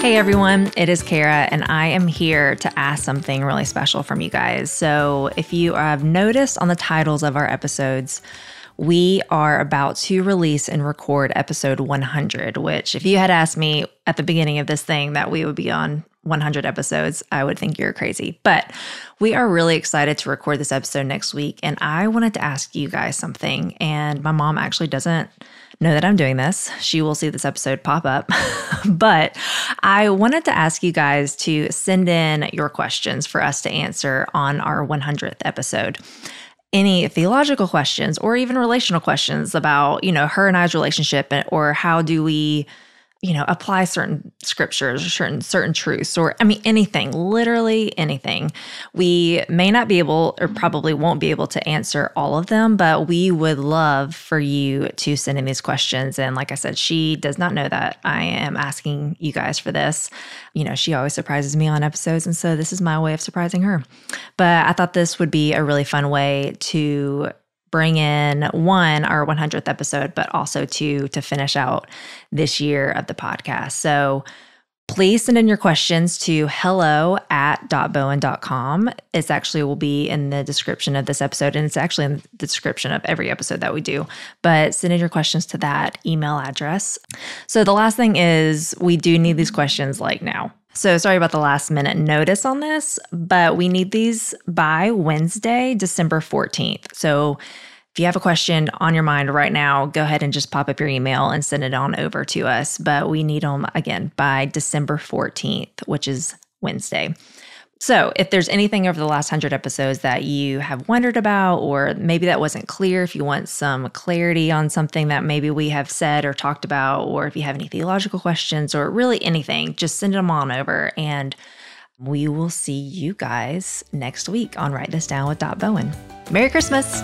Hey everyone, it is Kara, and I am here to ask something really special from you guys. So, if you have noticed on the titles of our episodes, we are about to release and record episode 100, which, if you had asked me at the beginning of this thing that we would be on 100 episodes, I would think you're crazy. But we are really excited to record this episode next week. And I wanted to ask you guys something. And my mom actually doesn't know that I'm doing this. She will see this episode pop up. but I wanted to ask you guys to send in your questions for us to answer on our 100th episode. Any theological questions or even relational questions about, you know, her and I's relationship or how do we you know, apply certain scriptures or certain certain truths or I mean anything, literally anything. We may not be able or probably won't be able to answer all of them, but we would love for you to send in these questions and like I said, she does not know that I am asking you guys for this. You know, she always surprises me on episodes and so this is my way of surprising her. But I thought this would be a really fun way to bring in one our 100th episode but also two to finish out this year of the podcast. So please send in your questions to hello at dotbowen.com it's actually will be in the description of this episode and it's actually in the description of every episode that we do. But send in your questions to that email address. So the last thing is we do need these questions like now so sorry about the last minute notice on this, but we need these by Wednesday, December 14th. So if you have a question on your mind right now, go ahead and just pop up your email and send it on over to us. But we need them again by December 14th, which is Wednesday. So, if there's anything over the last 100 episodes that you have wondered about, or maybe that wasn't clear, if you want some clarity on something that maybe we have said or talked about, or if you have any theological questions or really anything, just send them on over and we will see you guys next week on Write This Down with Dot Bowen. Merry Christmas!